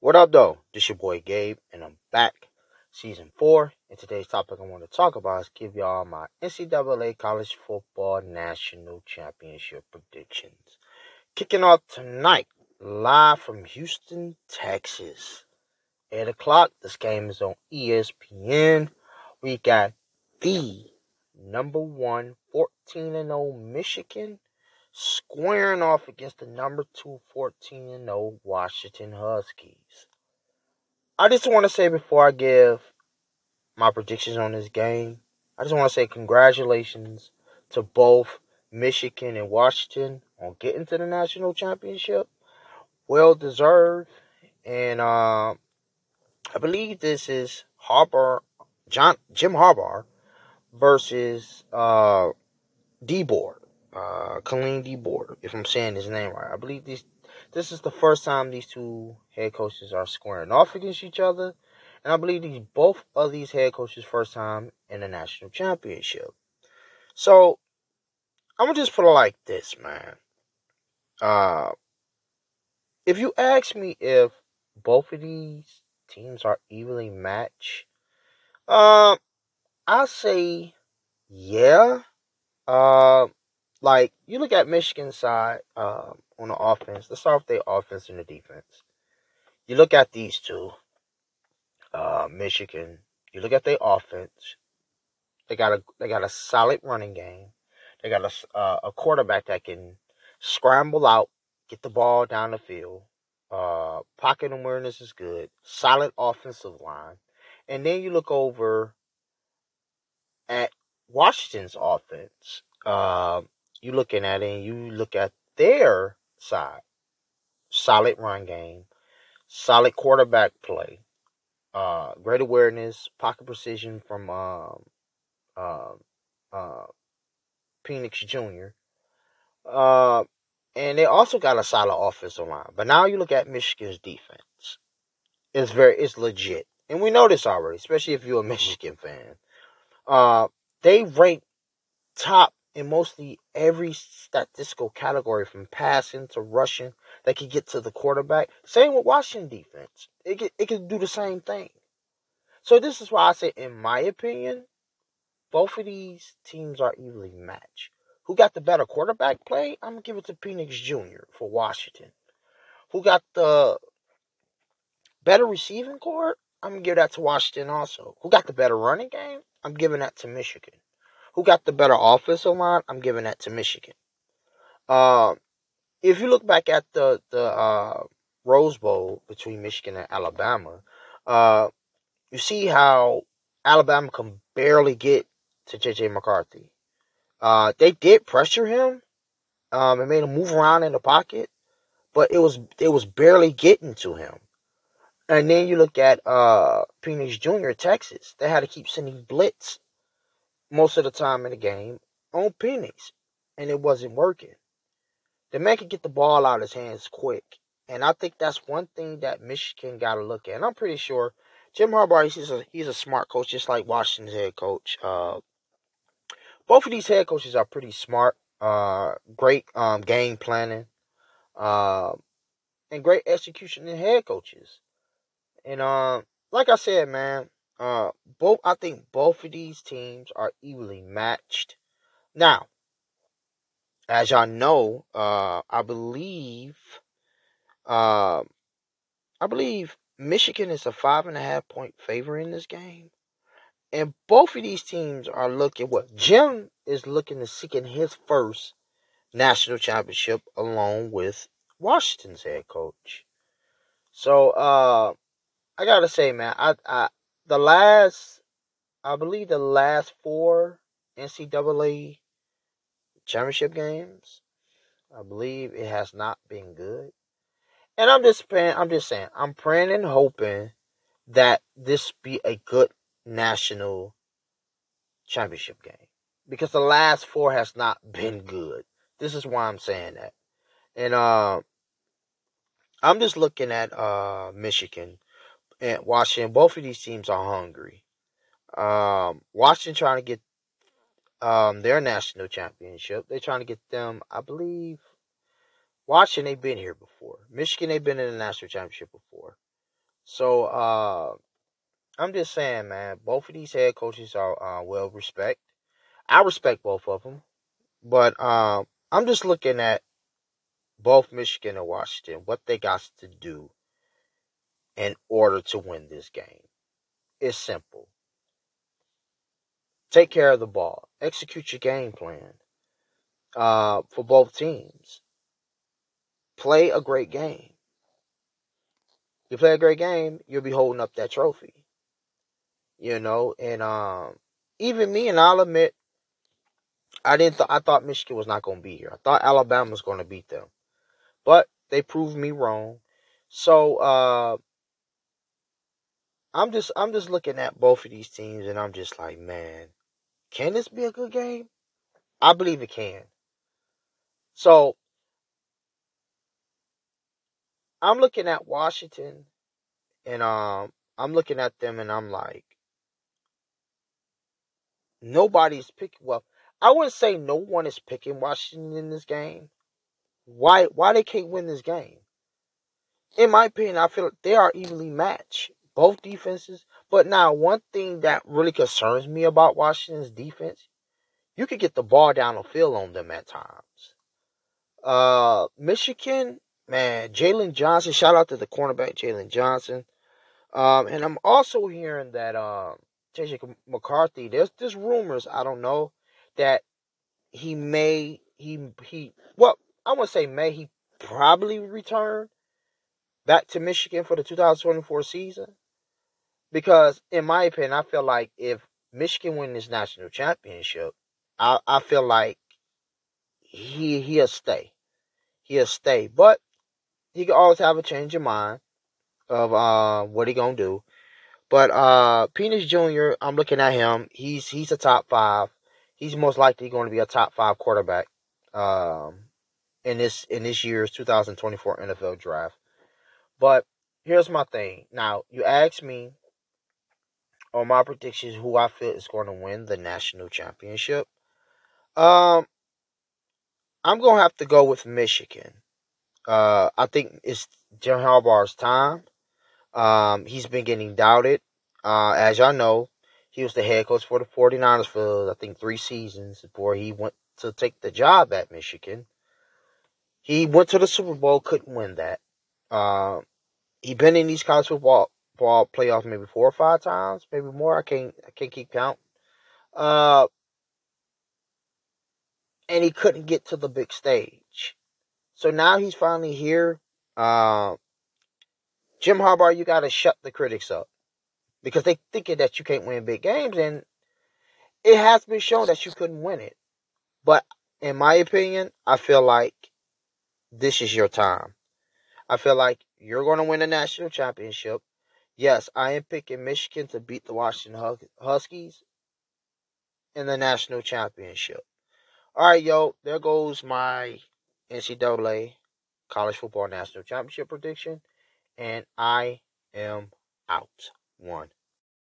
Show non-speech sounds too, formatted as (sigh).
What up, though? This your boy Gabe, and I'm back, season four. And today's topic I want to talk about is give y'all my NCAA College Football National Championship predictions. Kicking off tonight, live from Houston, Texas. 8 o'clock. This game is on ESPN. We got the number one 14 and 0 Michigan squaring off against the number two 14 and 0 Washington Huskies. I just want to say before I give my predictions on this game, I just want to say congratulations to both Michigan and Washington on getting to the national championship. Well deserved. And uh, I believe this is Harbaugh, John, Jim Harbaugh versus uh, DeBoer, uh, Kalen DeBoer, if I'm saying his name right. I believe this this is the first time these two head coaches are squaring off against each other, and I believe these both of these head coaches first time in the national championship. So I'm gonna just put it like this, man. Uh, if you ask me if both of these teams are evenly matched, uh, I say yeah. Uh, like you look at Michigan side uh, on the offense. Let's start with their offense and the defense. You look at these two, uh, Michigan. You look at their offense. They got a they got a solid running game. They got a uh, a quarterback that can scramble out, get the ball down the field. Uh, pocket awareness is good. Solid offensive line. And then you look over at Washington's offense. Uh, you looking at it and you look at their side. Solid run game. Solid quarterback play. Uh, great awareness, pocket precision from um, uh, uh, Penix Jr. Uh, and they also got a solid offensive line. But now you look at Michigan's defense. It's very it's legit. And we know this already, especially if you're a (laughs) Michigan fan. Uh they rank top in mostly every statistical category from passing to rushing that could get to the quarterback. Same with Washington defense. It could, it can do the same thing. So this is why I say, in my opinion, both of these teams are evenly matched. Who got the better quarterback play? I'm gonna give it to Penix Jr. for Washington. Who got the better receiving corps? I'm gonna give that to Washington also. Who got the better running game? I'm giving that to Michigan. Who got the better offensive line? I'm giving that to Michigan. Uh, if you look back at the the uh, Rose Bowl between Michigan and Alabama, uh, you see how Alabama can barely get to JJ McCarthy. Uh, they did pressure him. Um, and made him move around in the pocket, but it was it was barely getting to him. And then you look at uh Penix Jr. Texas. They had to keep sending blitz most of the time in the game on Penix, and it wasn't working. The man could get the ball out of his hands quick, and I think that's one thing that Michigan got to look at. And I'm pretty sure Jim Harbaugh he's a he's a smart coach, just like Washington's head coach. Uh, both of these head coaches are pretty smart. Uh, great um, game planning, uh, and great execution in head coaches. And uh, like I said, man, uh, both I think both of these teams are evenly matched. Now, as y'all know, uh, I believe, uh, I believe Michigan is a five and a half point favorite in this game. And both of these teams are looking what Jim is looking to seeking his first national championship along with Washington's head coach. So uh I gotta say, man, I I the last I believe the last four NCAA championship games, I believe it has not been good. And I'm just praying I'm just saying, I'm praying and hoping that this be a good national championship game because the last four has not (laughs) been good. This is why I'm saying that. And uh, I'm just looking at uh, Michigan and Washington. Both of these teams are hungry. Um, Washington trying to get um, their national championship. They're trying to get them, I believe. Washington, they've been here before. Michigan, they've been in the national championship before. So uh, I'm just saying, man, both of these head coaches are uh, well respected. I respect both of them, but um, I'm just looking at both Michigan and Washington, what they got to do in order to win this game. It's simple. Take care of the ball. Execute your game plan uh, for both teams. Play a great game. You play a great game, you'll be holding up that trophy. You know, and um, even me, and I'll admit, I didn't. Th- I thought Michigan was not going to be here. I thought Alabama was going to beat them, but they proved me wrong. So uh, I'm just I'm just looking at both of these teams, and I'm just like, man, can this be a good game? I believe it can. So I'm looking at Washington, and um, I'm looking at them, and I'm like, nobody's picking. Well, I wouldn't say no one is picking Washington in this game. Why? Why they can't win this game? In my opinion, I feel like they are evenly matched, both defenses. But now, one thing that really concerns me about Washington's defense, you could get the ball down the field on them at times. Uh, Michigan, man, Jalen Johnson. Shout out to the cornerback Jalen Johnson. Um, and I'm also hearing that um, JJ McCarthy. There's there's rumors. I don't know that he may he he well I want to say may he probably return back to Michigan for the 2024 season because in my opinion I feel like if Michigan win this national championship I I feel like he he'll stay he'll stay but he can always have a change of mind of uh, what he gonna do but uh, Penix Jr., I'm looking at him. He's he's a top five. He's most likely going to be a top five quarterback um, in this in this year's 2024 NFL draft. But here's my thing. Now you ask me on my predictions who I feel is going to win the national championship. Um, I'm gonna have to go with Michigan. Uh, I think it's Jim Harbaugh's time. Um, he's been getting doubted. Uh, as y'all know, he was the head coach for the 49ers for, I think, three seasons before he went to take the job at Michigan. He went to the Super Bowl, couldn't win that. Uh, he been in these college football ball playoffs maybe four or five times, maybe more. I can't I can't keep count. Uh, and he couldn't get to the big stage. So now he's finally here. Uh, Jim Harbaugh, you got to shut the critics up because they thinking that you can't win big games, and it has been shown that you couldn't win it. But in my opinion, I feel like this is your time. I feel like you're going to win a national championship. Yes, I am picking Michigan to beat the Washington Huskies in the national championship. All right, yo, there goes my NCAA college football national championship prediction and I am out. One.